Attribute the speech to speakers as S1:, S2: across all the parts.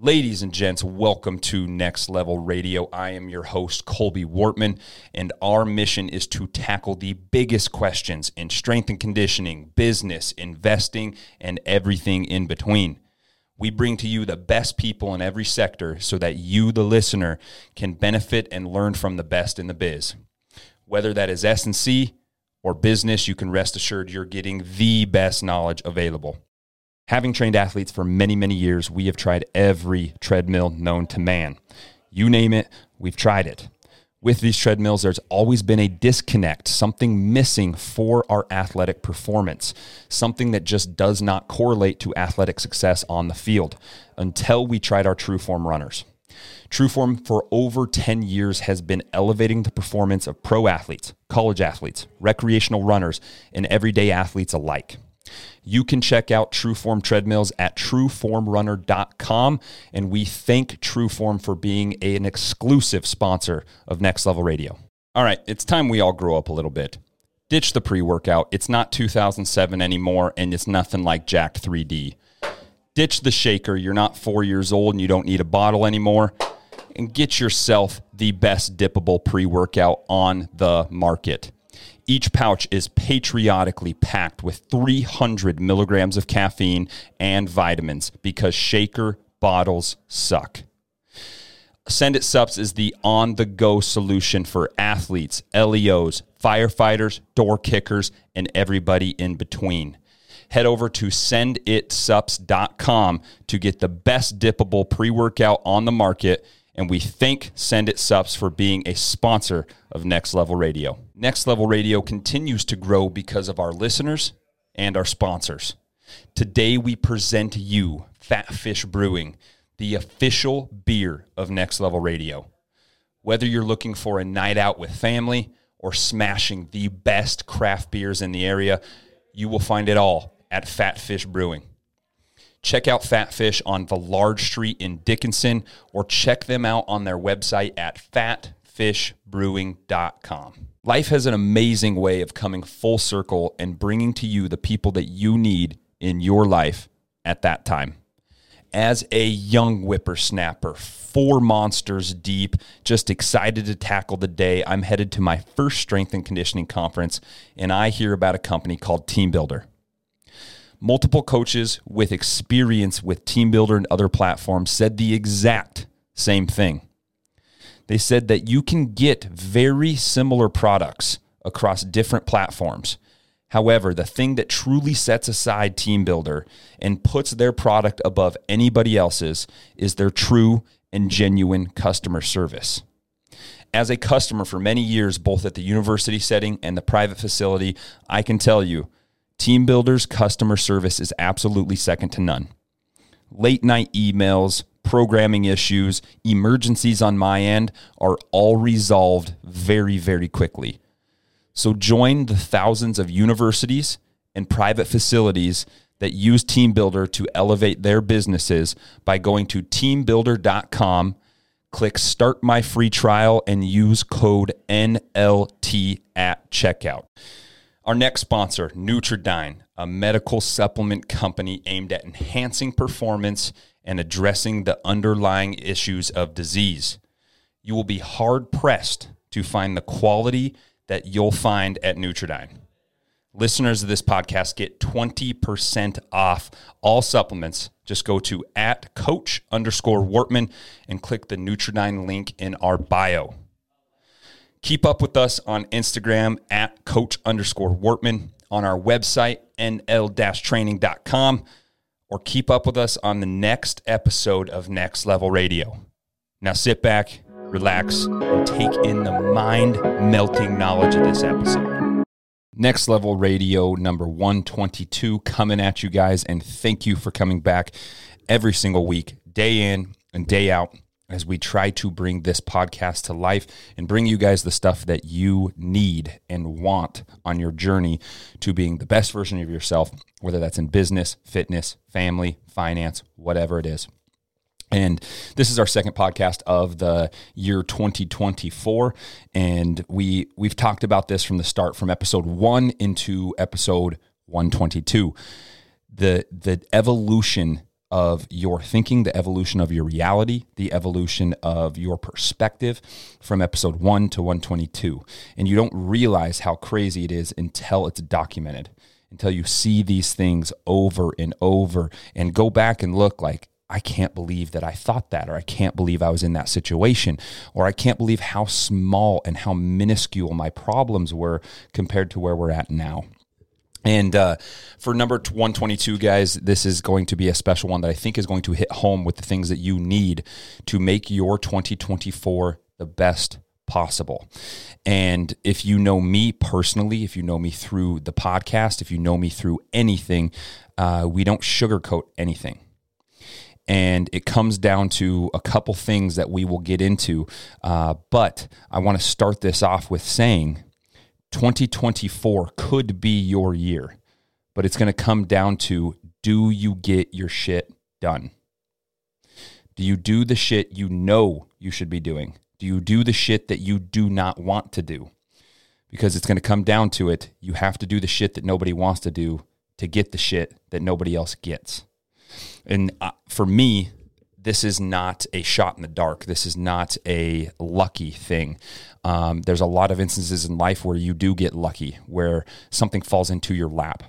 S1: Ladies and gents, welcome to Next Level Radio. I am your host, Colby Wartman, and our mission is to tackle the biggest questions in strength and conditioning, business, investing, and everything in between. We bring to you the best people in every sector so that you, the listener, can benefit and learn from the best in the biz. Whether that is S&C or business, you can rest assured you're getting the best knowledge available. Having trained athletes for many, many years, we have tried every treadmill known to man. You name it, we've tried it. With these treadmills, there's always been a disconnect, something missing for our athletic performance, something that just does not correlate to athletic success on the field until we tried our Trueform runners. Trueform for over 10 years has been elevating the performance of pro athletes, college athletes, recreational runners, and everyday athletes alike. You can check out Trueform treadmills at trueformrunner.com. And we thank Trueform for being a, an exclusive sponsor of Next Level Radio. All right, it's time we all grow up a little bit. Ditch the pre workout. It's not 2007 anymore, and it's nothing like Jacked 3D. Ditch the shaker. You're not four years old and you don't need a bottle anymore. And get yourself the best dippable pre workout on the market. Each pouch is patriotically packed with 300 milligrams of caffeine and vitamins because shaker bottles suck. Send It Supps is the on the go solution for athletes, LEOs, firefighters, door kickers, and everybody in between. Head over to senditsupps.com to get the best dippable pre workout on the market and we thank Send It Supps for being a sponsor of Next Level Radio. Next Level Radio continues to grow because of our listeners and our sponsors. Today we present you Phat Fish Brewing, the official beer of Next Level Radio. Whether you're looking for a night out with family or smashing the best craft beers in the area, you will find it all at Phat Fish Brewing. Check out Phatfish on the Large Street in Dickinson or check them out on their website at phatfishbrewing.com. Life has an amazing way of coming full circle and bringing to you the people that you need in your life at that time. As a young whippersnapper, four monsters deep, just excited to tackle the day, I'm headed to my first strength and conditioning conference, and I hear about a company called TeamBuildr. Multiple coaches with experience with TeamBuildr and other platforms said the exact same thing. They said that you can get very similar products across different platforms. However, the thing that truly sets aside TeamBuildr and puts their product above anybody else's is their true and genuine customer service. As a customer for many years, both at the university setting and the private facility, I can tell you TeamBuildr's customer service is absolutely second to none. Late night emails, programming issues, emergencies on my end are all resolved very, very quickly. So join the thousands of universities and private facilities that use TeamBuildr to elevate their businesses by going to teambuildr.com, click start my free trial, and use code NLT at checkout. Our next sponsor, Nutridyne, a medical supplement company aimed at enhancing performance and addressing the underlying issues of disease. You will be hard pressed to find the quality that you'll find at Nutridyne. Listeners of this podcast get 20% off all supplements. Just go to at coach underscore Wartman and click the Nutridyne link in our bio. Keep up with us on Instagram at coach underscore Wartman, on our website, nl training.com, or keep up with us on the next episode of Next Level Radio. Now sit back, relax, and take in the mind melting knowledge of this episode. Next Level Radio number 122 coming at you guys, and thank you for coming back every single week, day in and day out as we try to bring this podcast to life and bring you guys the stuff that you need and want on your journey to being the best version of yourself, whether that's in business, fitness, family, finance, whatever it is. And this is our second podcast of the year 2024 and we we've talked about this from the start from episode 1 into episode 122. The the evolution of your thinking, the evolution of your reality, the evolution of your perspective from episode 1 to 122. And you don't realize how crazy it is until it's documented, until you see these things over and over and go back and look like, I can't believe that I thought that, or I can't believe I was in that situation, or I can't believe how small and how minuscule my problems were compared to where we're at now. And uh, for number 122, guys, this is going to be a special one that I think is going to hit home with the things that you need to make your 2024 the best possible. And if you know me personally, if you know me through the podcast, if you know me through anything, uh, we don't sugarcoat anything. And it comes down to a couple things that we will get into. Uh, but I want to start this off with saying 2024 could be your year, but it's going to come down to do you get your shit done? Do you do the shit you know you should be doing? Do you do the shit that you do not want to do? Because it's going to come down to it. You have to do the shit that nobody wants to do to get the shit that nobody else gets. And uh, for me, this is not a shot in the dark. This is not a lucky thing. Um, there's a lot of instances in life where you do get lucky, where something falls into your lap.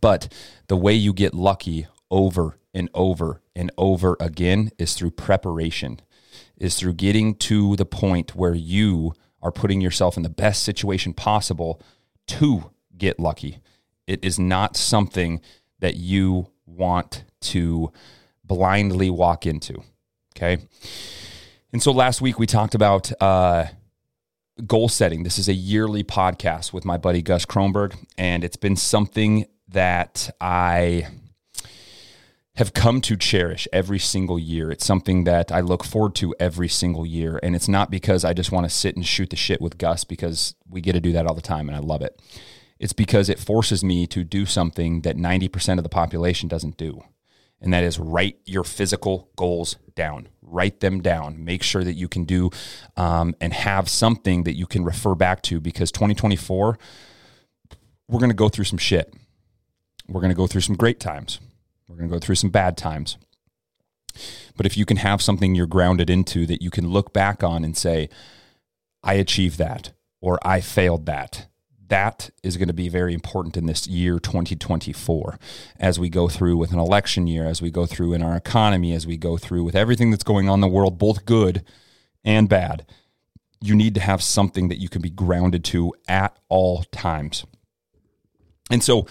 S1: But the way you get lucky over and over and over again is through preparation, is through getting to the point where you are putting yourself in the best situation possible to get lucky. It is not something that you want to blindly walk into. Okay. And so last week we talked about uh, goal setting. This is a yearly podcast with my buddy Gus Kronberg, and it's been something that I have come to cherish every single year. It's something that I look forward to every single year. And it's not because I just want to sit and shoot the shit with Gus because we get to do that all the time and I love it. It's because it forces me to do something that 90% of the population doesn't do and that is write your physical goals down. Write them down. Make sure that you can do um, and have something that you can refer back to because 2024, we're going to go through some shit. We're going to go through some great times. We're going to go through some bad times. But if you can have something you're grounded into that you can look back on and say, I achieved that or I failed that that is going to be very important in this year 2024 as we go through with an election year, as we go through in our economy, as we go through with everything that's going on in the world, both good and bad. You need to have something that you can be grounded to at all times. And so,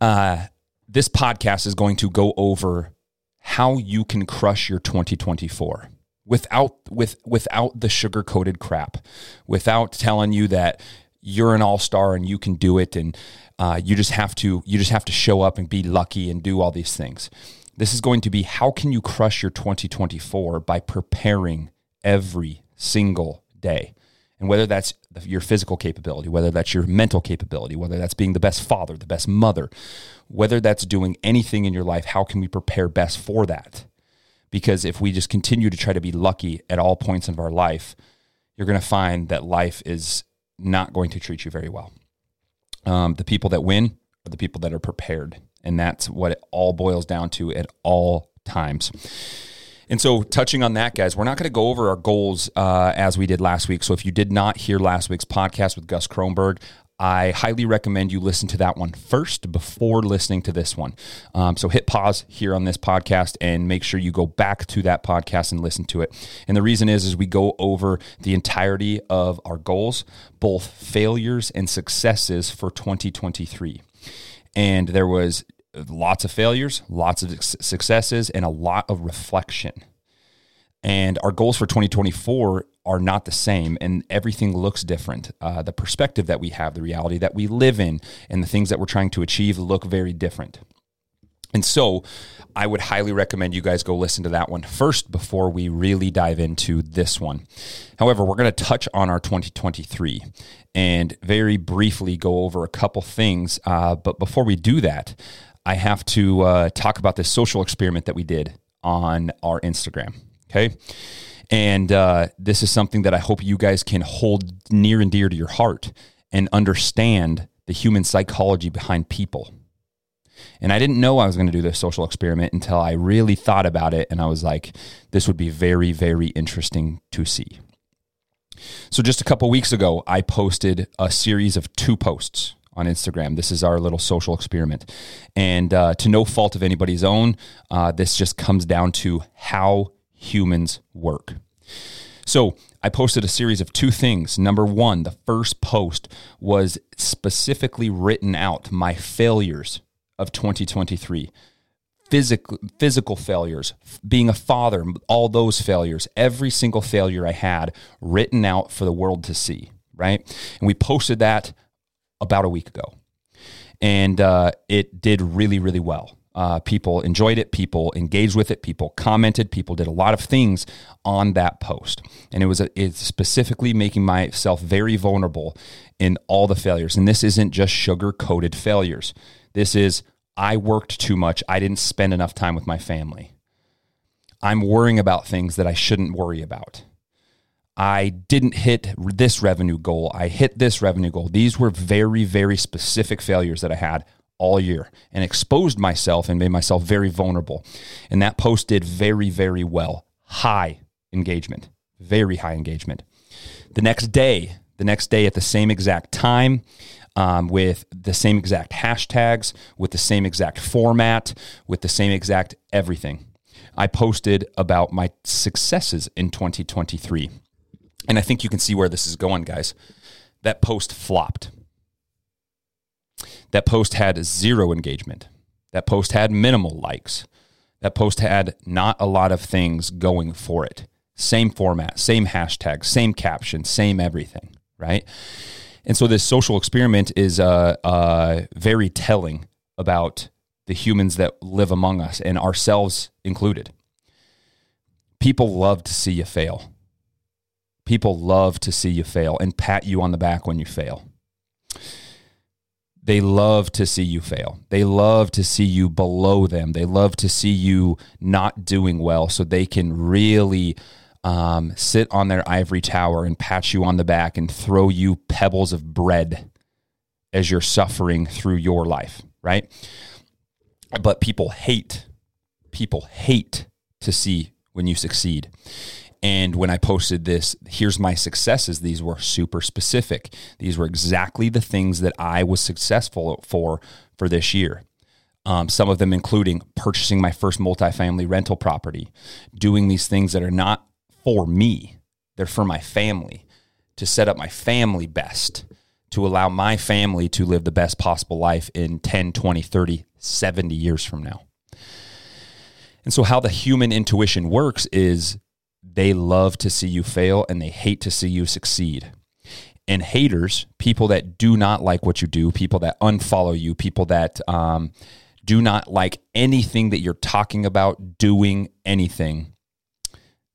S1: uh, this podcast is going to go over how you can crush your 2024 without with without the sugar coated crap, without telling you that you're an all-star and you can do it and uh, you just have to you just have to show up and be lucky and do all these things. This is going to be how can you crush your 2024 by preparing every single day? And whether that's your physical capability whether that's your mental capability whether that's being the best father the best mother whether that's doing anything in your life how can we prepare best for that? Because if we just continue to try to be lucky at all points of our life you're going to find that life is not going to treat you very well. Um, the people that win are the people that are prepared. And that's what it all boils down to at all times. And so, touching on that, guys, we're not going to go over our goals uh, as we did last week. So, if you did not hear last week's podcast with Gus Kronberg, I highly recommend you listen to that one first before listening to this one. Um, so hit pause here on this podcast and make sure you go back to that podcast and listen to it. And the reason is, is we go over the entirety of our goals, both failures and successes for 2023. And there was lots of failures, lots of successes, and a lot of reflection. And our goals for 2024 are not the same, and everything looks different. Uh, the perspective that we have, the reality that we live in, and the things that we're trying to achieve look very different. And so, I would highly recommend you guys go listen to that one first before we really dive into this one. However, we're going to touch on our 2023 and very briefly go over a couple things. Uh, but before we do that, I have to uh, talk about this social experiment that we did on our Instagram. Okay. And uh, this is something that I hope you guys can hold near and dear to your heart and understand the human psychology behind people. And I didn't know I was going to do this social experiment until I really thought about it. And I was like, this would be very, very interesting to see. So, just a couple weeks ago, I posted a series of two posts on Instagram. This is our little social experiment. And uh, to no fault of anybody's own, uh, this just comes down to how humans work. So, I posted a series of two things. Number one, the first post was specifically written out my failures of 2023 physical physical failures, being a father, all those failures, every single failure I had written out for the world to see, right? And we posted that about a week ago, and uh, it did really really well. Uh, people enjoyed it, people engaged with it, people commented, people did a lot of things on that post, and it was a, it's specifically making myself very vulnerable in all the failures. And this isn't just sugar coated failures. This is I worked too much. I didn't spend enough time with my family. I'm worrying about things that I shouldn't worry about. I didn't hit this revenue goal. I hit this revenue goal. These were very, very specific failures that I had all year and exposed myself and made myself very vulnerable. And that post did very, very well. High engagement, very high engagement. The next day, the next day at the same exact time, um, with the same exact hashtags, with the same exact format, with the same exact everything. I posted about my successes in 2023. And I think you can see where this is going, guys. That post flopped. That post had zero engagement. That post had minimal likes. That post had not a lot of things going for it. Same format, same hashtag, same caption, same everything, right? And so this social experiment is uh, uh, very telling about the humans that live among us and ourselves included. People love to see you fail. People love to see you fail and pat you on the back when you fail. They love to see you fail. They love to see you below them. They love to see you not doing well so they can really um, sit on their ivory tower and pat you on the back and throw you pebbles of bread as you're suffering through your life, right? But people hate, people hate to see when you succeed. And when I posted this, here's my successes, these were super specific. These were exactly the things that I was successful for for this year. Um, some of them including purchasing my first multifamily rental property, doing these things that are not for me, they're for my family, to set up my family best, to allow my family to live the best possible life in 10, 20, 30, 70 years from now. And so, how the human intuition works is they love to see you fail and they hate to see you succeed. And haters, people that do not like what you do, people that unfollow you, people that um, do not like anything that you're talking about, doing anything,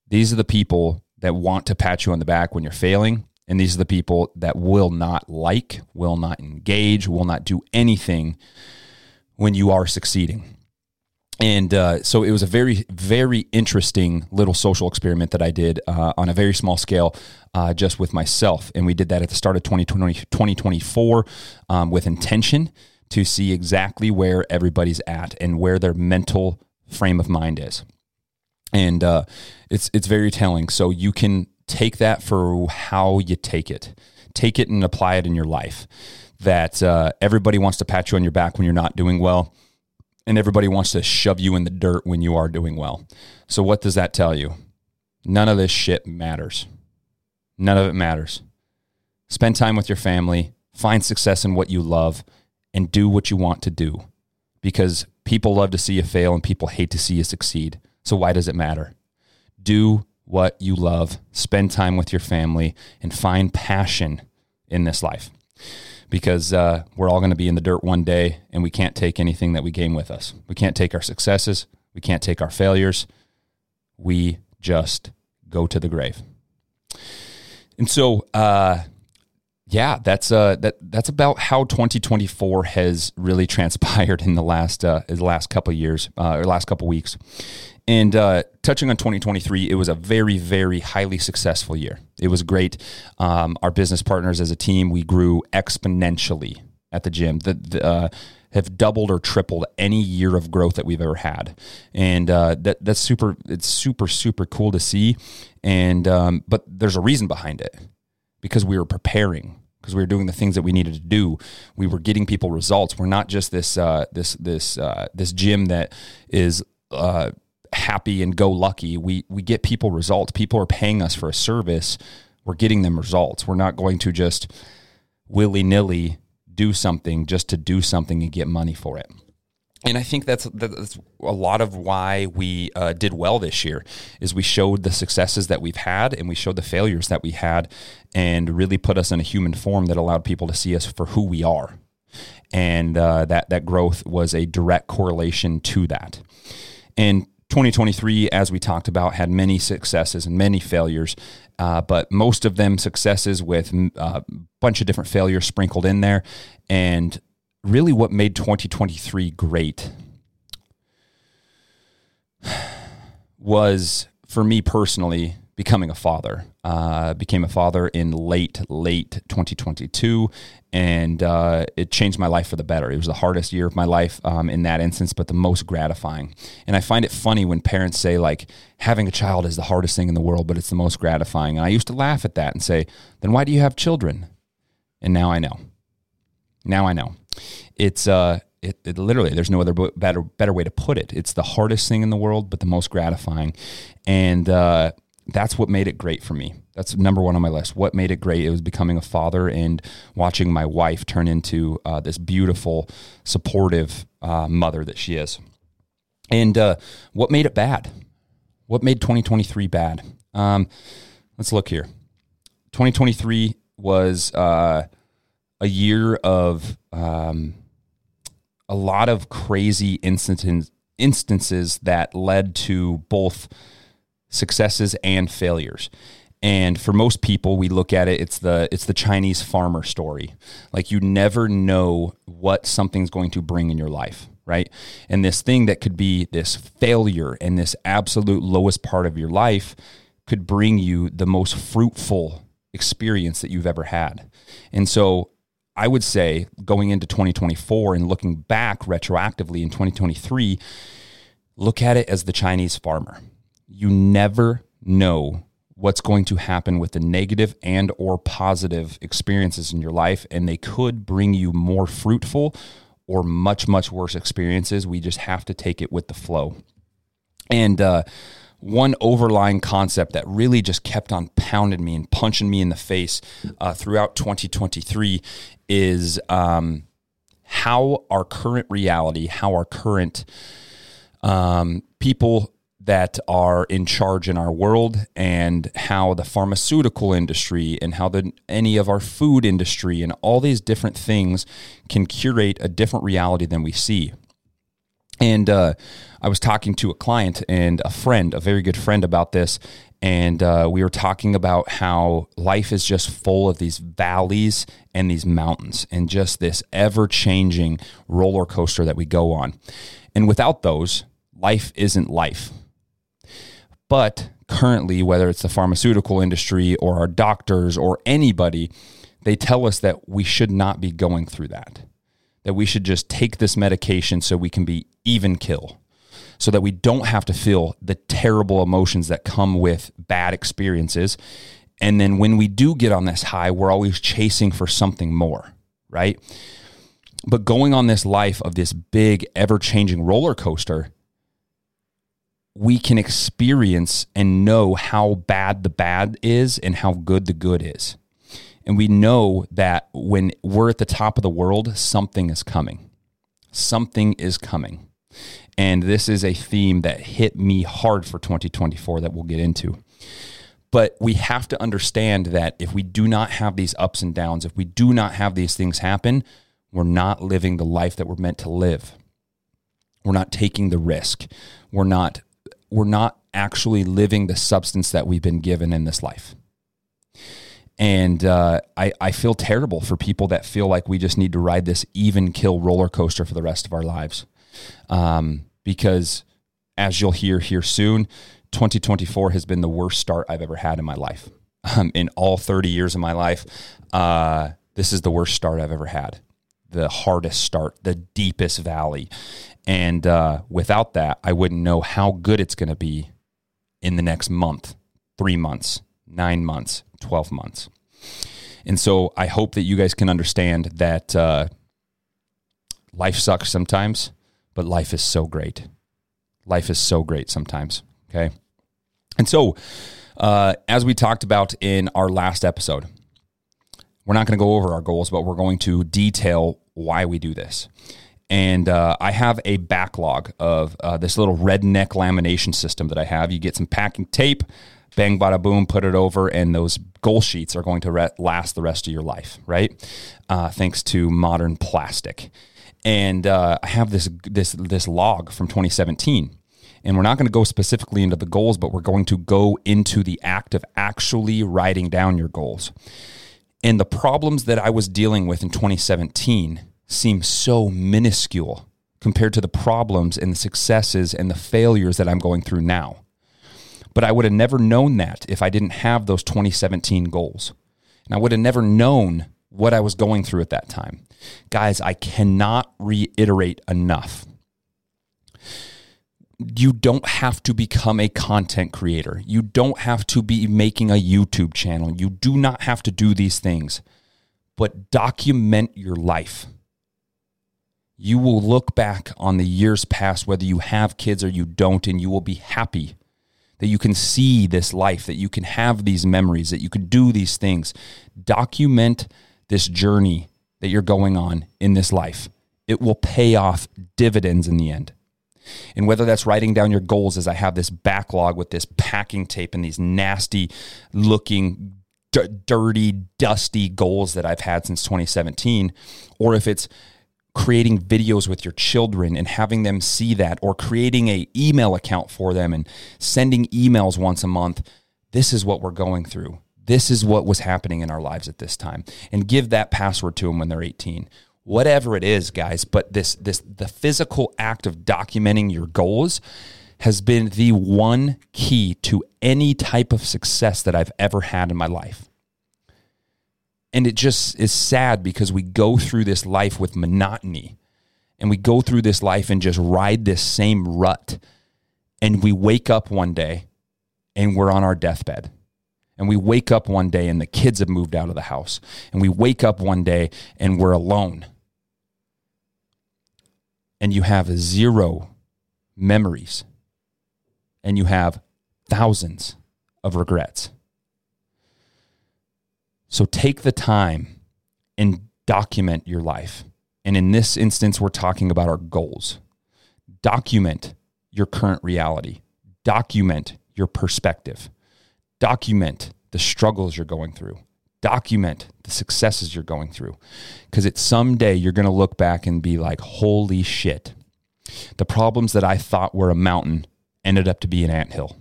S1: these are the people that want to pat you on the back when you're failing. And these are the people that will not like, will not engage, will not do anything when you are succeeding. And uh, so it was a very, very interesting little social experiment that I did uh, on a very small scale uh, just with myself. And we did that at the start of 2020, 2024 um, with intention to see exactly where everybody's at and where their mental frame of mind is and uh, it's it's very telling. So you can take that for how you take it, take it and apply it in your life. That uh, everybody wants to pat you on your back when you're not doing well, and everybody wants to shove you in the dirt when you are doing well. So what does that tell you? None of this shit matters. None of it matters. Spend time with your family, find success in what you love, and do what you want to do. Because people love to see you fail and people hate to see you succeed. So why does it matter? Do what you love, spend time with your family, and find passion in this life. Because uh, we're all going to be in the dirt one day, and we can't take anything that we gain with us. We can't take our successes. We can't take our failures. We just go to the grave. And so, uh, yeah, that's uh, that that's about how 2024 has really transpired in the last uh, the last couple years uh, or last couple weeks. And uh, touching on 2023, it was a very, very highly successful year. It was great. Um, our business partners as a team, we grew exponentially at the gym. The uh, have doubled or tripled any year of growth that we've ever had, and uh, that that's super. It's super super cool to see, and um, but there's a reason behind it because we were preparing because we were doing the things that we needed to do. We were getting people results. We're not just this uh, this this uh, this gym that is uh, happy and go lucky. We we get people results. People are paying us for a service. We're getting them results. We're not going to just willy nilly do something just to do something and get money for it. And I think that's that's a lot of why we uh, did well this year is we showed the successes that we've had and we showed the failures that we had and really put us in a human form that allowed people to see us for who we are. And uh, that that growth was a direct correlation to that. And 2023, as we talked about, had many successes and many failures, uh, but most of them successes with a uh, bunch of different failures sprinkled in there. And really, what made 2023 great was for me personally becoming a father. Uh, became a father in late, late 2022, and uh, it changed my life for the better. It was the hardest year of my life um, in that instance, but the most gratifying. And I find it funny when parents say, like, having a child is the hardest thing in the world, but it's the most gratifying. And I used to laugh at that and say, then why do you have children? And now I know. Now I know. It's, uh, it, it, literally there's no other better better way to put it it's the hardest thing in the world but the most gratifying and uh, that's what made it great for me. That's number one on my list. What made it great? It was becoming a father and watching my wife turn into uh, this beautiful, supportive uh, mother that she is. And uh, what made it bad? What made 2023 bad? Um, let's look here. 2023 was uh, a year of um, a lot of crazy instances, instances that led to both successes and failures. And for most people, we look at it, it's the it's the Chinese farmer story. Like you never know what something's going to bring in your life, right? And this thing that could be this failure and this absolute lowest part of your life could bring you the most fruitful experience that you've ever had. And so I would say going into 2024 and looking back retroactively in 2023, look at it as the Chinese farmer. You never know what's going to happen with the negative and or positive experiences in your life and they could bring you more fruitful or much much worse experiences. We just have to take it with the flow. And uh, one overlying concept that really just kept on pounding me and punching me in the face uh, throughout 2023 is um, how our current reality how our current um, people that are in charge in our world and how the pharmaceutical industry and how the any of our food industry and all these different things can curate a different reality than we see. And uh, I was talking to a client and a friend, a very good friend, about this, and uh, we were talking about how life is just full of these valleys and these mountains, and just this ever-changing roller coaster that we go on. And without those, life isn't life but currently, whether it's the pharmaceutical industry or our doctors or anybody, they tell us that we should not be going through that. That we should just take this medication so we can be even kill, so that we don't have to feel the terrible emotions that come with bad experiences. And then when we do get on this high, we're always chasing for something more, right? But going on this life of this big, ever changing roller coaster we can experience and know how bad the bad is and how good the good is. And we know that when we're at the top of the world, something is coming. Something is coming. And this is a theme that hit me hard for 2024 that we'll get into. But we have to understand that if we do not have these ups and downs, if we do not have these things happen, we're not living the life that we're meant to live. We're not taking the risk. We're not we're not actually living the substance that we've been given in this life. And uh, I, I feel terrible for people that feel like we just need to ride this even kill roller coaster for the rest of our lives. Um, because as you'll hear here soon, 2024 has been the worst start I've ever had in my life. Um, in all 30 years of my life, uh, this is the worst start I've ever had the hardest start, the deepest valley. And uh, without that, I wouldn't know how good it's going to be in the next month, three months, nine months, 12 months. And so I hope that you guys can understand that uh, life sucks sometimes, but life is so great. Life is so great sometimes. Okay. And so, uh, as we talked about in our last episode, we're not going to go over our goals, but we're going to detail why we do this. And uh, I have a backlog of uh, this little redneck lamination system that I have. You get some packing tape, bang, bada, boom, put it over, and those goal sheets are going to re- last the rest of your life, right? Uh, thanks to modern plastic. And uh, I have this this this log from 2017 and we're not going to go specifically into the goals, but we're going to go into the act of actually writing down your goals. And the problems that I was dealing with in 2017 seem so minuscule compared to the problems and the successes and the failures that I'm going through now. But I would have never known that if I didn't have those 2017 goals. And I would have never known what I was going through at that time. Guys, I cannot reiterate enough you don't have to become a content creator. You don't have to be making a YouTube channel. You do not have to do these things, but document your life. You will look back on the years past, whether you have kids or you don't, and you will be happy that you can see this life, that you can have these memories, that you can do these things. Document this journey that you're going on in this life. It will pay off dividends in the end. And whether that's writing down your goals, as I have this backlog with this packing tape and these nasty looking, d- dirty, dusty goals that I've had since 2017, or if it's creating videos with your children and having them see that or creating a email account for them and sending emails once a month this is what we're going through this is what was happening in our lives at this time and give that password to them when they're 18 whatever it is, guys. But this this the physical act of documenting your goals has been the one key to any type of success that I've ever had in my life. And it just is sad because we go through this life with monotony and we go through this life and just ride this same rut. And we wake up one day and we're on our deathbed. And we wake up one day and the kids have moved out of the house. And we wake up one day and we're alone and you have zero memories and you have thousands of regrets. So take the time and document your life. And in this instance, we're talking about our goals. Document your current reality, document your perspective, document the struggles you're going through, document the successes you're going through. Because it's someday you're going to look back and be like holy shit. The problems that i thought were a mountain ended up to be an anthill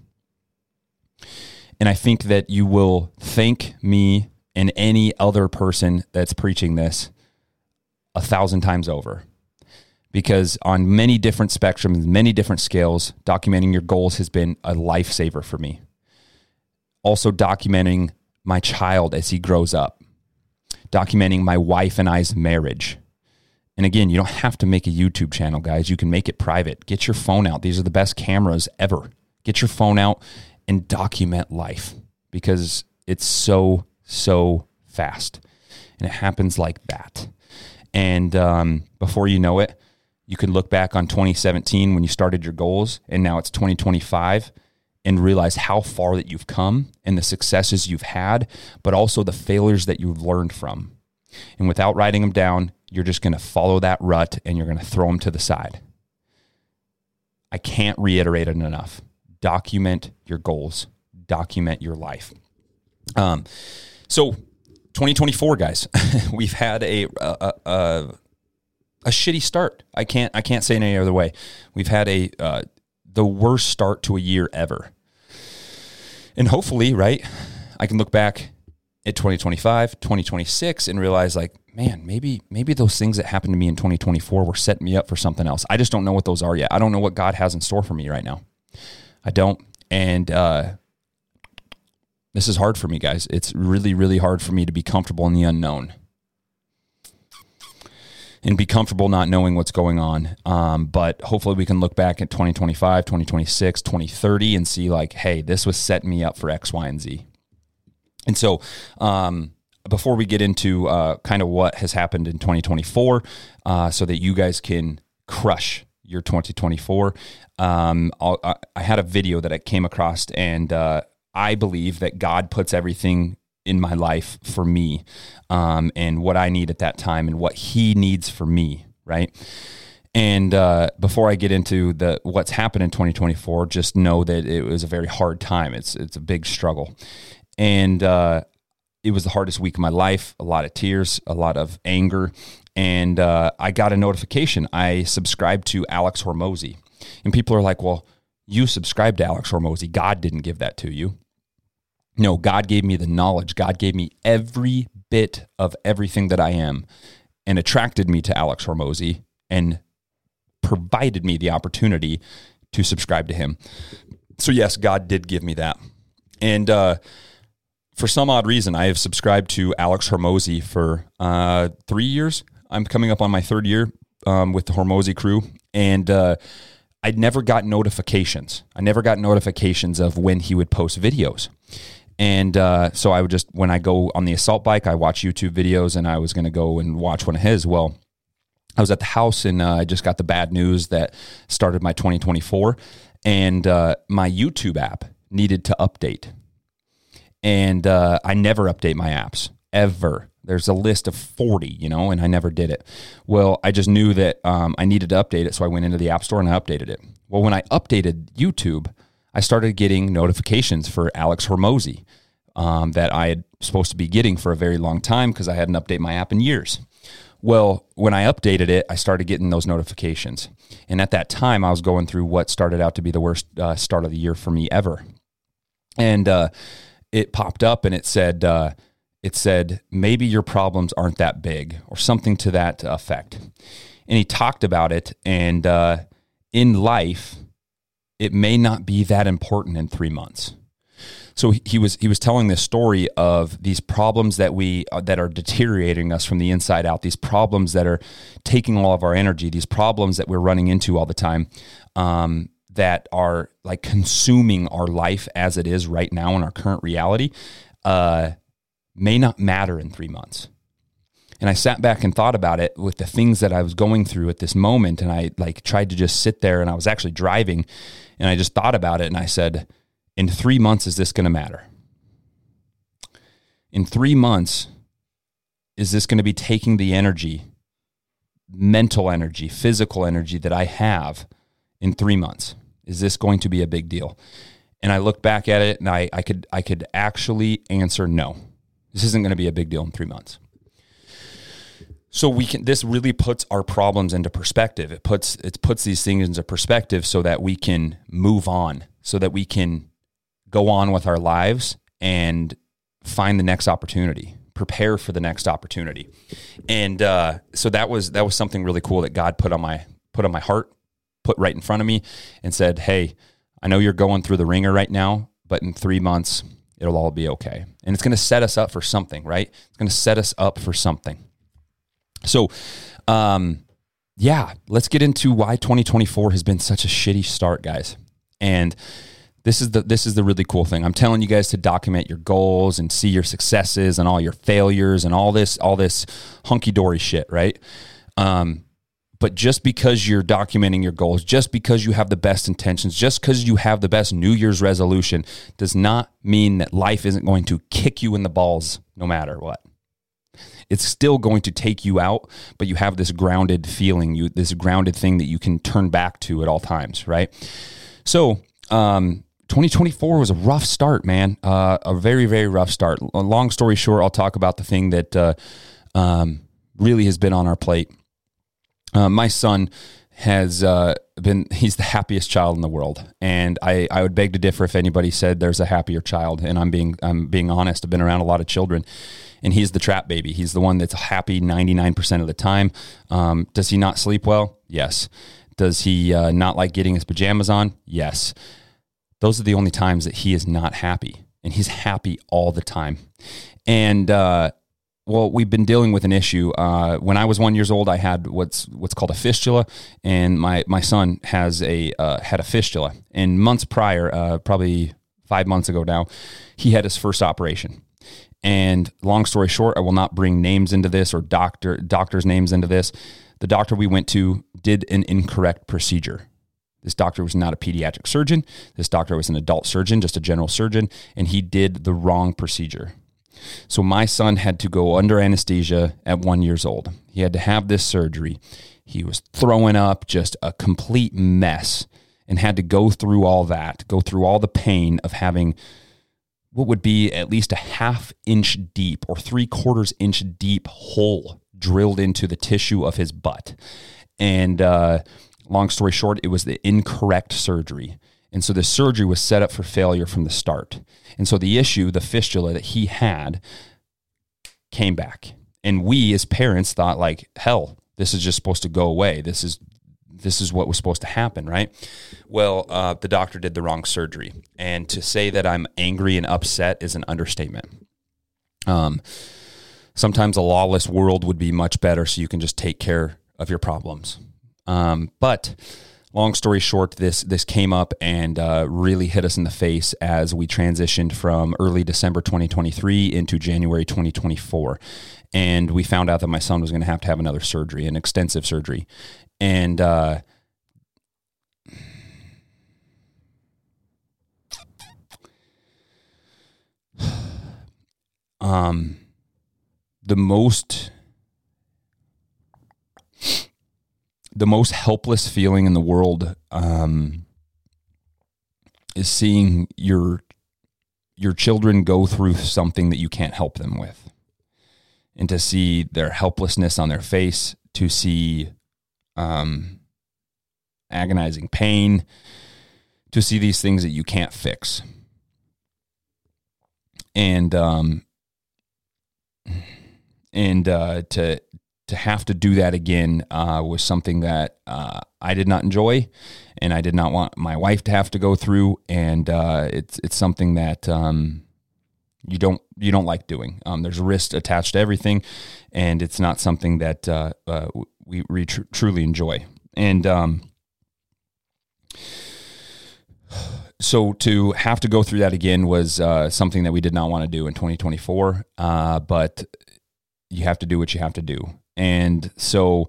S1: and i think that you will thank me and any other person that's preaching this a thousand times over because on many different spectrums many different scales documenting your goals has been a lifesaver for me also documenting my child as he grows up, documenting my wife and I's marriage. And again, you don't have to make a YouTube channel, guys. You can make it private. Get your phone out. These are the best cameras ever. Get your phone out and document life because it's so, so fast. And it happens like that. And um, before you know it, you can look back on 2017 when you started your goals, and now it's 2025 and realize how far that you've come and the successes you've had, but also the failures that you've learned from. And without writing them down, you're just going to follow that rut and you're going to throw them to the side. I can't reiterate it enough. Document your goals, document your life. Um, so, 2024, guys, we've had a, a, a, a shitty start. I can't I can't say it any other way. We've had a uh, the worst start to a year ever. And hopefully, right, I can look back at 2025, 2026 and realize like, man, maybe maybe those things that happened to me in 2024 were setting me up for something else. I just don't know what those are yet. I don't know what God has in store for me right now. I don't. And uh, this is hard for me, guys. It's really, really hard for me to be comfortable in the unknown. and be comfortable not knowing what's going on. Um, but hopefully we can look back at 2025, 2026, 2030 and see like, hey, this was setting me up for X, Y, and Z. And so, um, before we get into uh, kind of what has happened in 2024, uh, so that you guys can crush your 2024, um, I, I had a video that I came across, and uh, I believe that God puts everything in my life for me um, and what I need at that time and what He needs for me, right? And uh, before I get into the what's happened in 2024, just know that it was a very hard time. It's it's a big struggle, and uh, it was the hardest week of my life. A lot of tears, a lot of anger, and uh, I got a notification. I subscribed to Alex Hormozi, and people are like, "Well, you subscribed to Alex Hormozi. God didn't give that to you." No, God gave me the knowledge. God gave me every bit of everything that I am and attracted me to Alex Hormozi and provided me the opportunity to subscribe to him. So, yes, God did give me that. And uh, for some odd reason, I have subscribed to Alex Hormozi for uh, three years. I'm coming up on my third year um, with the Hormozi crew. And uh, I'd never got notifications. I never got notifications of when he would post videos. And uh, so I would just, when I go on the assault bike, I watch YouTube videos and I was going to go and watch one of his. Well, I was at the house and uh, I just got the bad news that started my 2024 and uh, my YouTube app needed to update. And uh, I never update my apps ever. There's a list of 40, you know, and I never did it. Well, I just knew that um, I needed to update it. So I went into the App Store and I updated it. Well, when I updated YouTube, I started getting notifications for Alex Hormozi um, that I had supposed to be getting for a very long time because I hadn't updated my app in years. Well, when I updated it, I started getting those notifications. And at that time, I was going through what started out to be the worst uh, start of the year for me ever. And uh, it popped up and it said, uh, it said, maybe your problems aren't that big or something to that effect. And he talked about it. And uh, in life, it may not be that important in three months. So he was he was telling this story of these problems that we uh, that are deteriorating us from the inside out. These problems that are taking all of our energy. These problems that we're running into all the time. Um, that are like consuming our life as it is right now in our current reality uh, may not matter in three months. And I sat back and thought about it with the things that I was going through at this moment. And I like tried to just sit there and I was actually driving and I just thought about it and I said, in three months, is this going to matter? In three months, is this going to be taking the energy, mental energy, physical energy that I have in three months? Is this going to be a big deal? And I looked back at it and I, I could I could actually answer no. This isn't going to be a big deal in three months. So we can this really puts our problems into perspective. It puts it puts these things into perspective so that we can move on, so that we can go on with our lives and find the next opportunity, prepare for the next opportunity. And uh, so that was that was something really cool that God put on my put on my heart, put right in front of me and said, "Hey, I know you're going through the ringer right now, but in 3 months it'll all be okay." And it's going to set us up for something, right? It's going to set us up for something. So, um, yeah, let's get into why 2024 has been such a shitty start, guys. And this is the this is the really cool thing. I'm telling you guys to document your goals and see your successes and all your failures and all this all this hunky dory shit, right? Um, but just because you're documenting your goals, just because you have the best intentions, just because you have the best New Year's resolution, does not mean that life isn't going to kick you in the balls no matter what it's still going to take you out, but you have this grounded feeling, you this grounded thing that you can turn back to at all times, right? So, um, 2024 was a rough start, man. Uh, a very, very rough start. Long story short, I'll talk about the thing that uh, um, really has been on our plate. Uh, my son has uh, been he's the happiest child in the world and I, I would beg to differ if anybody said there's a happier child and i'm being i'm being honest i've been around a lot of children and he's the trap baby. He's the one that's happy 99% of the time. Um, does he not sleep well? Yes. Does he uh, not like getting his pajamas on? Yes. Those are the only times that he is not happy and he's happy all the time. And uh, well, we've been dealing with an issue. Uh, when I was one years old, I had what's what's called a fistula, and my my son has a uh, had a fistula. And months prior, uh, probably five months ago now, he had his first operation. And long story short, I will not bring names into this or doctor doctors' names into this. The doctor we went to did an incorrect procedure. This doctor was not a pediatric surgeon. This doctor was an adult surgeon, just a general surgeon, and he did the wrong procedure. So my son had to go under anesthesia at one years old. He had to have this surgery. He was throwing up, just a complete mess, and had to go through all that, go through all the pain of having what would be at least a half inch deep or three quarters inch deep hole drilled into the tissue of his butt. And uh, long story short, it was the incorrect surgery. And so the surgery was set up for failure from the start. And so the issue, the fistula that he had, came back. And we as parents thought like, hell, this is just supposed to go away. This is this is what was supposed to happen, right? Well, uh, the doctor did the wrong surgery, and to say that I'm angry and upset is an understatement. Um, sometimes a lawless world would be much better, so you can just take care of your problems. Um, but long story short, this this came up and uh, really hit us in the face as we transitioned from early December 2023 into January 2024, and we found out that my son was going to have to have another surgery, an extensive surgery, and uh, um, the most the most helpless feeling in the world um, is seeing your your children go through something that you can't help them with. And to see their helplessness on their face to see um, agonizing pain to see these things that you can't fix and um and uh to to have to do that again uh, was something that uh, I did not enjoy, and I did not want my wife to have to go through. And uh, it's it's something that um, you don't you don't like doing. Um, there's risk attached to everything, and it's not something that uh, uh, we, we tr- truly enjoy. And um, so to have to go through that again was uh, something that we did not want to do in 2024. but you have to do what you have to do and so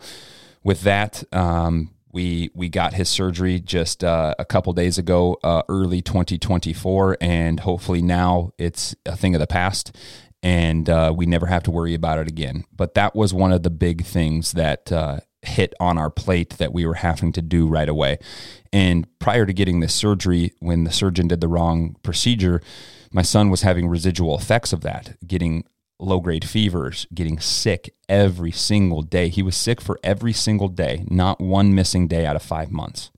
S1: with that, um, we we got his surgery just uh, a couple days ago, uh, early 2024, and hopefully now it's a thing of the past, and uh, we never have to worry about it again. But that was one of the big things that uh, hit on our plate that we were having to do right away. And prior to getting this surgery, when the surgeon did the wrong procedure, my son was having residual effects of that, getting low grade fevers, getting sick every single day. He was sick for every single day, not one missing day out of five months.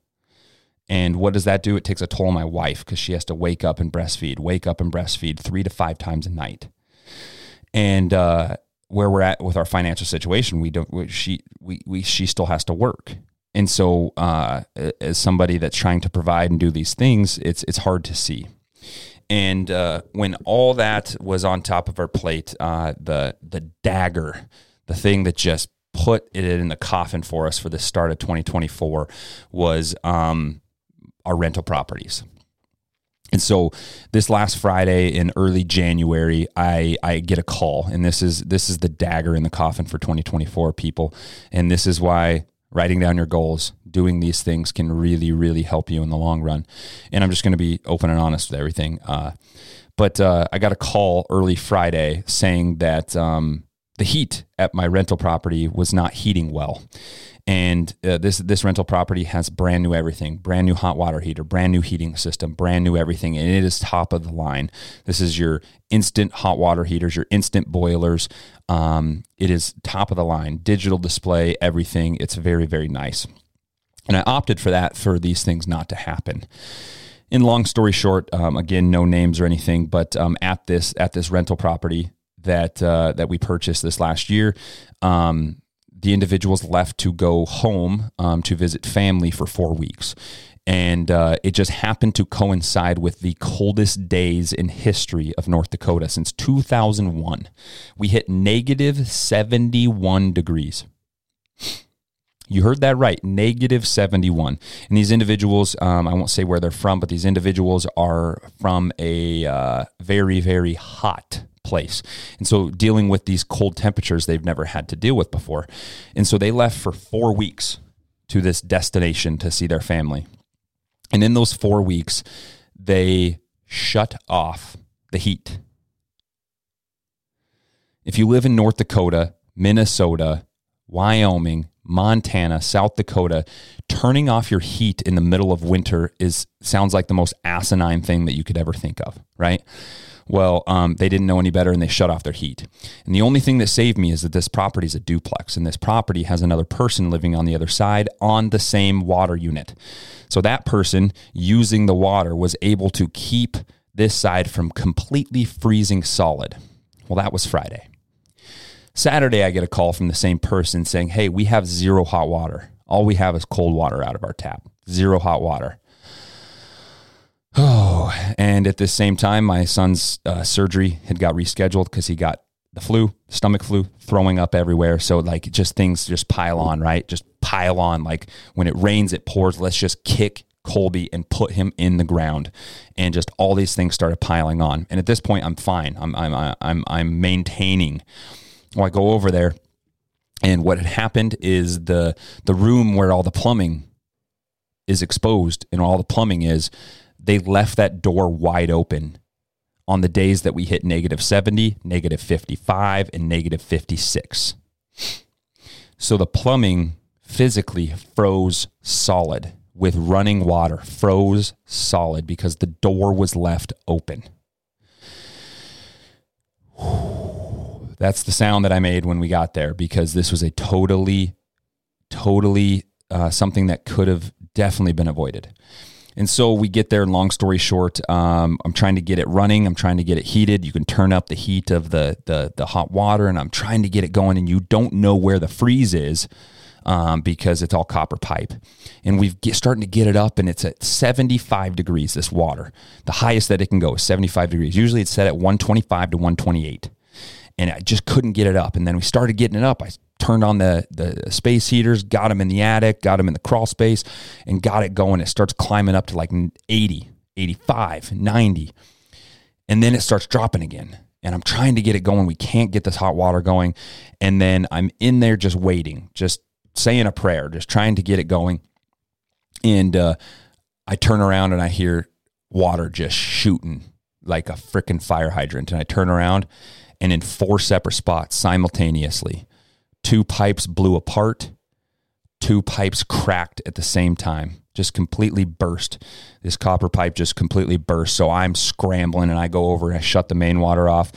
S1: And what does that do? It takes a toll on my wife because she has to wake up and breastfeed, wake up and breastfeed three to five times a night. And uh, where we're at with our financial situation, we don't. We, she we, we she still has to work. And so, uh, as somebody that's trying to provide and do these things, it's it's hard to see. And uh, when all that was on top of our plate, uh, the the dagger, the thing that just put it in the coffin for us for the start of 2024 was um, our rental properties. And so this last Friday in early January, I, I get a call, and this is this is the dagger in the coffin for 2024 people, and this is why writing down your goals, doing these things can really, really help you in the long run. And I'm just going to be open and honest with everything. Uh, but uh, I got a call early Friday saying that um, the heat at my rental property was not heating well. And uh, this this rental property has brand new everything, brand new hot water heater, brand new heating system, brand new everything, and it is top of the line. This is your instant hot water heaters, your instant boilers. Um, it is top of the line, digital display, everything. It's very very nice, and I opted for that for these things not to happen. In long story short, um, again, no names or anything, but um, at this at this rental property that uh, that we purchased this last year. Um, the individuals left to go home um, to visit family for four weeks. And uh, it just happened to coincide with the coldest days in history of North Dakota since 2001. We hit negative 71 degrees. You heard that right, negative 71. And these individuals, um, I won't say where they're from, but these individuals are from a uh, very, very hot place. And so dealing with these cold temperatures they've never had to deal with before. And so they left for four weeks to this destination to see their family. And in those four weeks, they shut off the heat. If you live in North Dakota, Minnesota, Wyoming, Montana, South Dakota, turning off your heat in the middle of winter is sounds like the most asinine thing that you could ever think of, right? Well, um, they didn't know any better and they shut off their heat. And the only thing that saved me is that this property is a duplex and this property has another person living on the other side on the same water unit. So that person using the water was able to keep this side from completely freezing solid. Well, that was Friday. Saturday, I get a call from the same person saying, Hey, we have zero hot water. All we have is cold water out of our tap, zero hot water. Oh, and at the same time, my son's uh, surgery had got rescheduled because he got the flu, stomach flu, throwing up everywhere. So like just things just pile on, right? Just pile on. Like when it rains, it pours. Let's just kick Colby and put him in the ground, and just all these things started piling on. And at this point, I'm fine. I'm I'm I'm I'm maintaining. Well, I go over there, and what had happened is the the room where all the plumbing is exposed and all the plumbing is they left that door wide open on the days that we hit negative 70, negative 55, and negative 56. So the plumbing physically froze solid with running water, froze solid because the door was left open. That's the sound that I made when we got there because this was a totally, totally uh, something that could have definitely been avoided. And so we get there. Long story short, um, I'm trying to get it running. I'm trying to get it heated. You can turn up the heat of the, the the hot water, and I'm trying to get it going. And you don't know where the freeze is um, because it's all copper pipe. And we've get, starting to get it up, and it's at 75 degrees. This water, the highest that it can go is 75 degrees. Usually it's set at 125 to 128 and I just couldn't get it up. And then we started getting it up. I turned on the the space heaters, got them in the attic, got them in the crawl space, and got it going. It starts climbing up to like 80, 85, 90. And then it starts dropping again. And I'm trying to get it going. We can't get this hot water going. And then I'm in there just waiting, just saying a prayer, just trying to get it going. And uh, I turn around and I hear water just shooting like a freaking fire hydrant. And I turn around and in four separate spots simultaneously, two pipes blew apart, two pipes cracked at the same time, just completely burst. This copper pipe just completely burst. So I'm scrambling and I go over and I shut the main water off.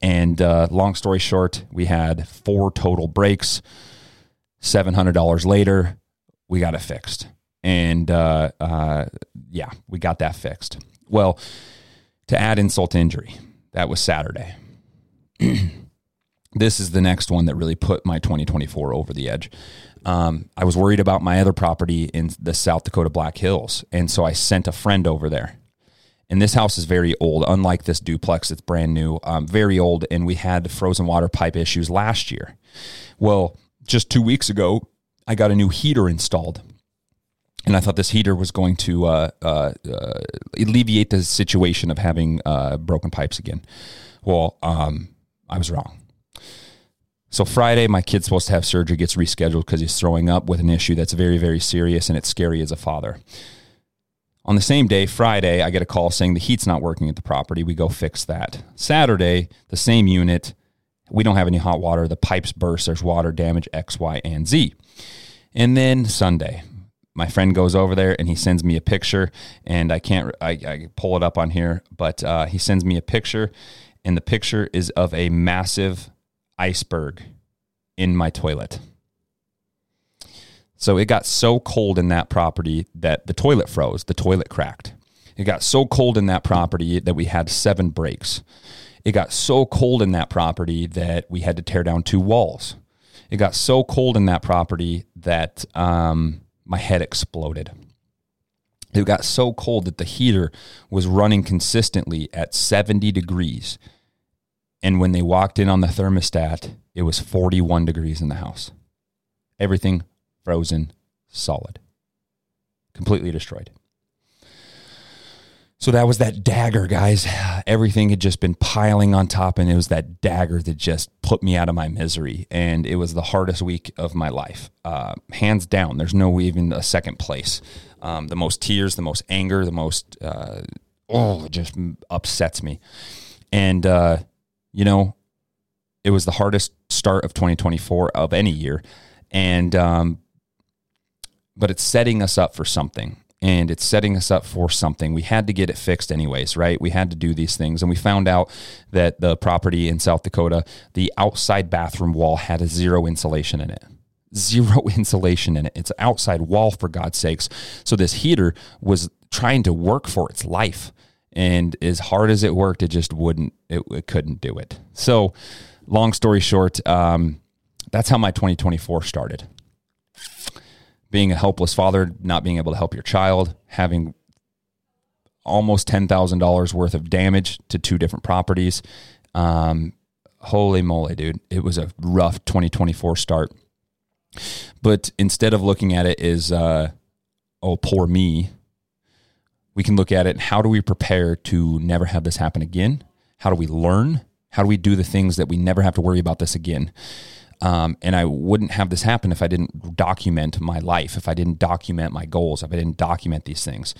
S1: And uh, long story short, we had four total breaks. $700 later, we got it fixed. And uh, uh, yeah, we got that fixed. Well, to add insult to injury, that was Saturday. this is the next one that really put my 2024 over the edge. Um, I was worried about my other property in the South Dakota Black Hills. And so I sent a friend over there. And this house is very old, unlike this duplex, it's brand new, um, very old. And we had frozen water pipe issues last year. Well, just two weeks ago, I got a new heater installed. And I thought this heater was going to uh, uh, uh, alleviate the situation of having uh, broken pipes again. Well, um, I was wrong. So Friday, my kid's supposed to have surgery, gets rescheduled because he's throwing up with an issue that's very, very serious and it's scary as a father. On the same day, Friday, I get a call saying the heat's not working at the property. We go fix that. Saturday, the same unit, we don't have any hot water. The pipes burst. There's water damage X, Y, and Z. And then Sunday, my friend goes over there and he sends me a picture, and I can't I, I pull it up on here, but uh, he sends me a picture and the picture is of a massive iceberg in my toilet. So it got so cold in that property that the toilet froze, the toilet cracked. It got so cold in that property that we had seven breaks. It got so cold in that property that we had to tear down two walls. It got so cold in that property that um, my head exploded. It got so cold that the heater was running consistently at 70 degrees. And when they walked in on the thermostat, it was 41 degrees in the house. Everything frozen solid, completely destroyed. So that was that dagger, guys. Everything had just been piling on top, and it was that dagger that just put me out of my misery. And it was the hardest week of my life, uh, hands down. There's no even a second place. Um, the most tears, the most anger, the most uh, oh, it just upsets me. And uh, you know, it was the hardest start of 2024 of any year, and um, but it's setting us up for something and it's setting us up for something. We had to get it fixed anyways, right? We had to do these things. And we found out that the property in South Dakota, the outside bathroom wall had a zero insulation in it. Zero insulation in it. It's an outside wall, for God's sakes. So this heater was trying to work for its life. And as hard as it worked, it just wouldn't, it, it couldn't do it. So, long story short, um, that's how my 2024 started being a helpless father, not being able to help your child, having almost $10,000 worth of damage to two different properties. Um, holy moly, dude. It was a rough 2024 start. But instead of looking at it as, uh, oh, poor me, we can look at it how do we prepare to never have this happen again? How do we learn? How do we do the things that we never have to worry about this again? Um, and I wouldn't have this happen if I didn't document my life, if I didn't document my goals, if I didn't document these things.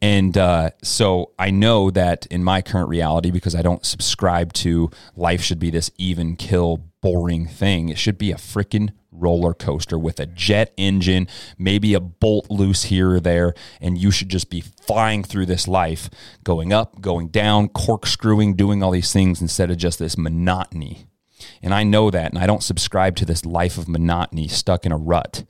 S1: And uh, so I know that in my current reality, because I don't subscribe to life should be this even kill, boring thing, it should be a freaking roller coaster with a jet engine, maybe a bolt loose here or there, and you should just be flying through this life, going up, going down, corkscrewing, doing all these things instead of just this monotony and I know that, and I don't subscribe to this life of monotony stuck in a rut.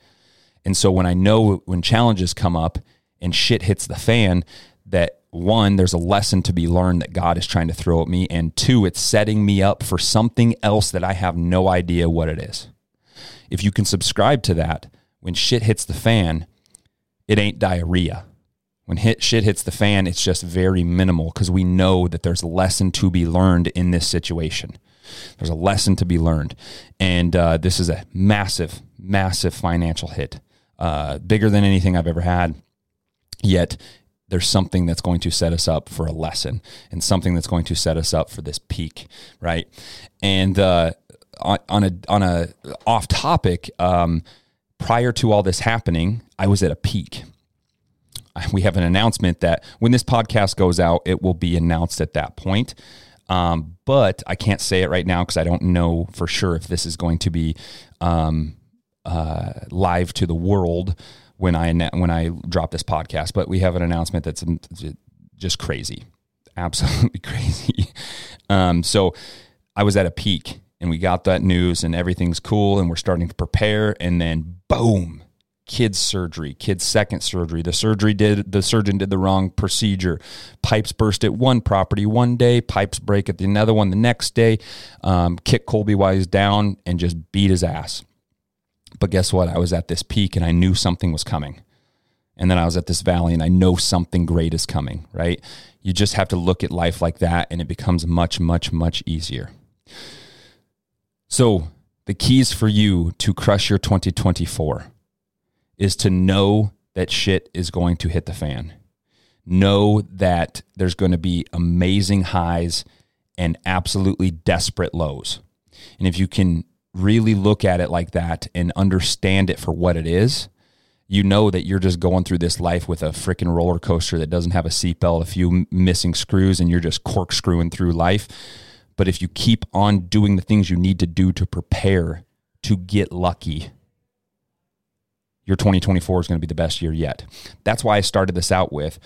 S1: And so when I know when challenges come up and shit hits the fan, that one, there's a lesson to be learned that God is trying to throw at me. And two, it's setting me up for something else that I have no idea what it is. If you can subscribe to that, when shit hits the fan, it ain't diarrhea. When hit, shit hits the fan, it's just very minimal because we know that there's a lesson to be learned in this situation. There's a lesson to be learned. And uh, this is a massive, massive financial hit, uh, bigger than anything I've ever had. Yet there's something that's going to set us up for a lesson and something that's going to set us up for this peak, right? And uh, on, a on a off topic, um, prior to all this happening, I was at a peak. We have an announcement that when this podcast goes out, it will be announced at that point. Um, but I can't say it right now because I don't know for sure if this is going to be um, uh, live to the world when I when I drop this podcast. But we have an announcement that's just crazy, absolutely crazy. Um, so I was at a peak and we got that news and everything's cool and we're starting to prepare and then boom kids surgery, kids second surgery. The surgery did the surgeon did the wrong procedure. Pipes burst at one property one day, pipes break at the another one the next day. Um, kick Colby Wise down and just beat his ass. But guess what? I was at this peak and I knew something was coming. And then I was at this valley and I know something great is coming, right? You just have to look at life like that and it becomes much, much, much easier. So, the keys for you to crush your 2024 is to know that shit is going to hit the fan. Know that there's going to be amazing highs and absolutely desperate lows. And if you can really look at it like that and understand it for what it is, you know that you're just going through this life with a freaking roller coaster that doesn't have a seatbelt, a few missing screws, and you're just corkscrewing through life. But if you keep on doing the things you need to do to prepare to get lucky, your 2024 is going to be the best year yet. That's why I started this out with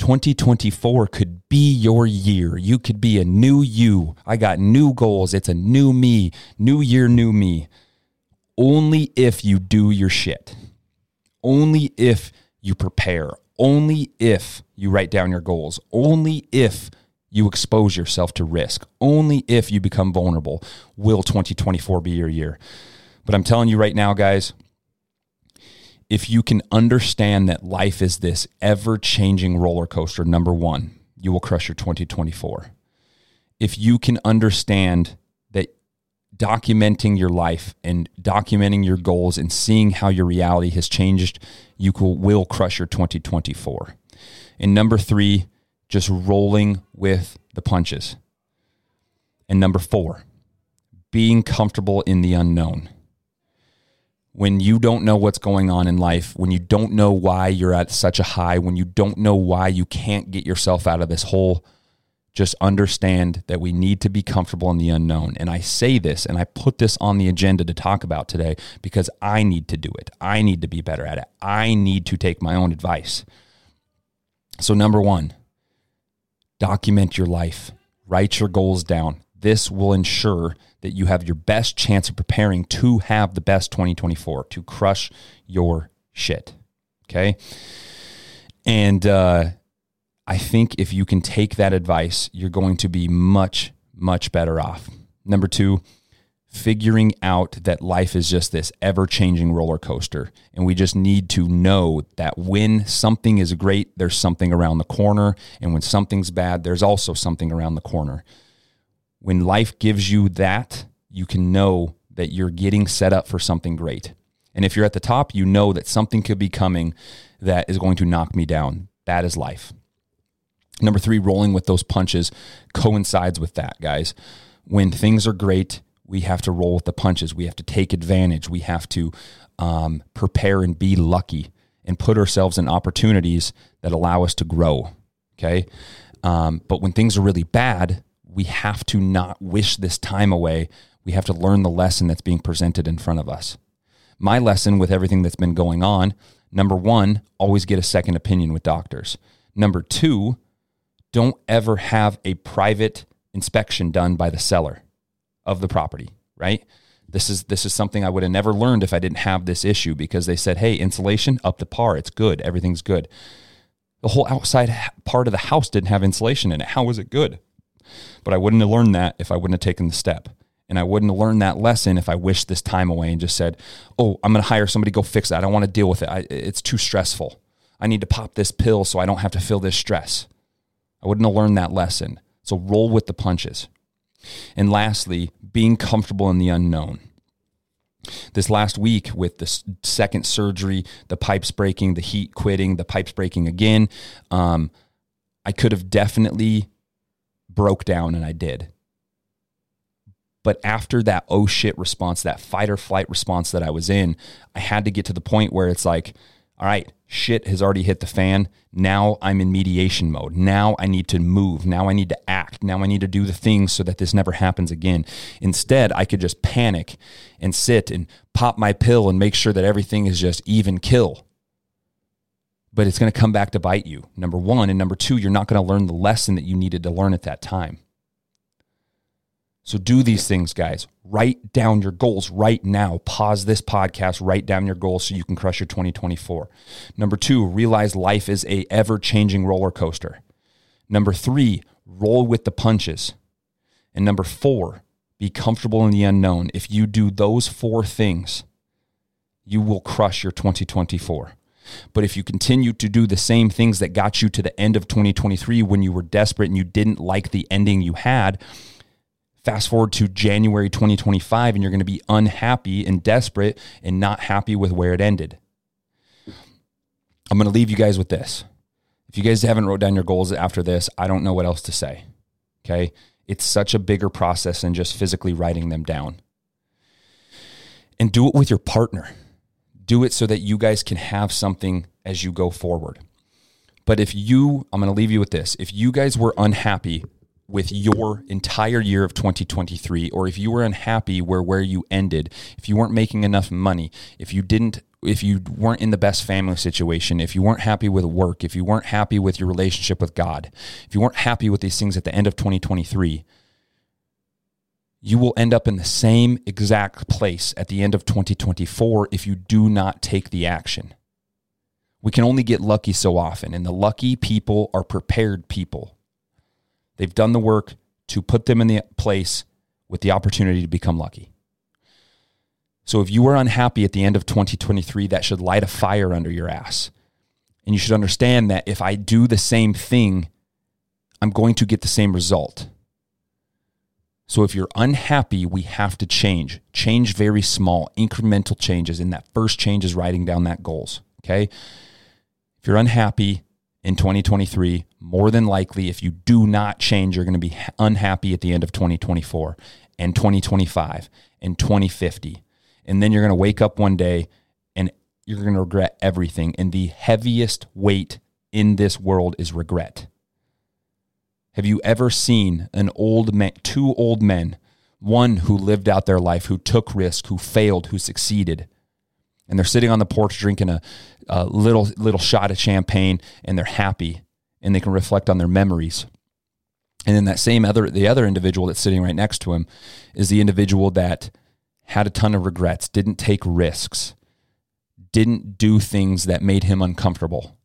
S1: 2024 could be your year. You could be a new you. I got new goals. It's a new me, new year, new me. Only if you do your shit. Only if you prepare. Only if you write down your goals. Only if you expose yourself to risk. Only if you become vulnerable will 2024 be your year. But I'm telling you right now, guys, if you can understand that life is this ever changing roller coaster, number one, you will crush your 2024. If you can understand that documenting your life and documenting your goals and seeing how your reality has changed, you will, will crush your 2024. And number three, just rolling with the punches. And number four, being comfortable in the unknown when you don't know what's going on in life, when you don't know why you're at such a high, when you don't know why you can't get yourself out of this hole, just understand that we need to be comfortable in the unknown. And I say this and I put this on the agenda to talk about today because I need to do it. I need to be better at it. I need to take my own advice. So, number one, document your life, write your goals down. This will ensure that you have your best chance of preparing to have the best 2024 to crush your shit. Okay. And uh, I think if you can take that advice, you're going to be much, much better off. Number two, figuring out that life is just this ever changing roller coaster. And we just need to know that when something is great, there's something around the corner. And when something's bad, there's also something around the corner when life gives you that, you can know that you're getting set up for something great. And if you're at the top, you know that something could be coming that is going to knock me down. That is life. Number three, rolling with those punches coincides with that, guys. When things are great, we have to roll with the punches. We have to take advantage. We have to um, prepare and be lucky and put ourselves in opportunities that allow us to grow. Okay. Um, but when things are really bad, we have to not wish this time away. We have to learn the lesson that's being presented in front of us. My lesson with everything that's been going on number one, always get a second opinion with doctors. Number two, don't ever have a private inspection done by the seller of the property, right? This is this is something I would have never learned if I didn't have this issue because they said, "Hey, insulation up to par. It's good. Everything's good." The whole outside part of the house didn't have insulation in it. How was it good? But I wouldn't have learned that if I wouldn't have taken the step. And I wouldn't have learned that lesson if I wished this time away and just said, oh, I'm going to hire somebody to go fix that. I don't want to deal with it. I, it's too stressful. I need to pop this pill so I don't have to feel this stress. I wouldn't have learned that lesson. So roll with the punches. And lastly, being comfortable in the unknown. This last week, with the second surgery, the pipes breaking, the heat quitting, the pipes breaking again, um, I could have definitely broke down and I did. But after that oh shit response, that fight or flight response that I was in, I had to get to the point where it's like, all right, shit has already hit the fan. Now I'm in mediation mode. Now I need to move. Now I need to act. Now I need to do the things so that this never happens again. Instead, I could just panic and sit and pop my pill and make sure that everything is just even kill but it's going to come back to bite you. Number one. And number two, you're not going to learn the lesson that you needed to learn at that time. So do these things, guys. Write down your goals right now. Pause this podcast, write down your goals so you can crush your 2024. Number two, realize life is a ever-changing roller coaster. Number three, roll with the punches. And number four, be comfortable in the unknown. If you do those four things, you will crush your 2024. But if you continue to do the same things that got you to the end of 2023 when you were desperate and you didn't like the ending you had, fast forward to January 2025 and you're going to be unhappy and desperate and not happy with where it ended. I'm going to leave you guys with this. If you guys haven't wrote down your goals after this, I don't know what else to say. Okay? It's such a bigger process than just physically writing them down. And do it with your partner do it so that you guys can have something as you go forward. But if you, I'm going to leave you with this. If you guys were unhappy with your entire year of 2023 or if you were unhappy where where you ended, if you weren't making enough money, if you didn't if you weren't in the best family situation, if you weren't happy with work, if you weren't happy with your relationship with God, if you weren't happy with these things at the end of 2023, you will end up in the same exact place at the end of 2024 if you do not take the action. We can only get lucky so often, and the lucky people are prepared people. They've done the work to put them in the place with the opportunity to become lucky. So if you are unhappy at the end of 2023, that should light a fire under your ass. And you should understand that if I do the same thing, I'm going to get the same result. So if you're unhappy, we have to change. Change very small, incremental changes. And that first change is writing down that goals. Okay. If you're unhappy in 2023, more than likely, if you do not change, you're going to be unhappy at the end of 2024 and 2025 and 2050. And then you're going to wake up one day and you're going to regret everything. And the heaviest weight in this world is regret. Have you ever seen an old man, two old men, one who lived out their life, who took risk, who failed, who succeeded, and they're sitting on the porch drinking a, a little little shot of champagne, and they're happy, and they can reflect on their memories. And then that same other the other individual that's sitting right next to him is the individual that had a ton of regrets, didn't take risks, didn't do things that made him uncomfortable.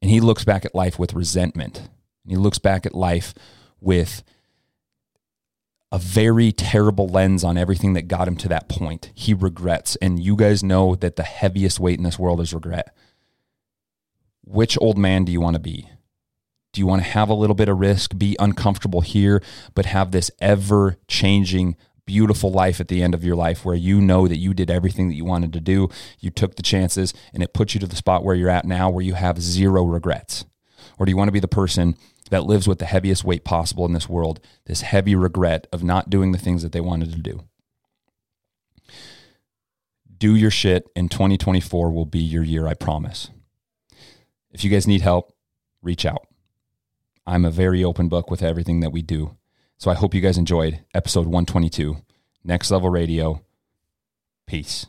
S1: And he looks back at life with resentment and he looks back at life with a very terrible lens on everything that got him to that point. He regrets. And you guys know that the heaviest weight in this world is regret. Which old man do you want to be? Do you want to have a little bit of risk, be uncomfortable here, but have this ever changing, beautiful life at the end of your life where you know that you did everything that you wanted to do? You took the chances and it put you to the spot where you're at now where you have zero regrets? Or do you want to be the person that lives with the heaviest weight possible in this world, this heavy regret of not doing the things that they wanted to do. Do your shit, and 2024 will be your year, I promise. If you guys need help, reach out. I'm a very open book with everything that we do. So I hope you guys enjoyed episode 122. Next Level Radio. Peace.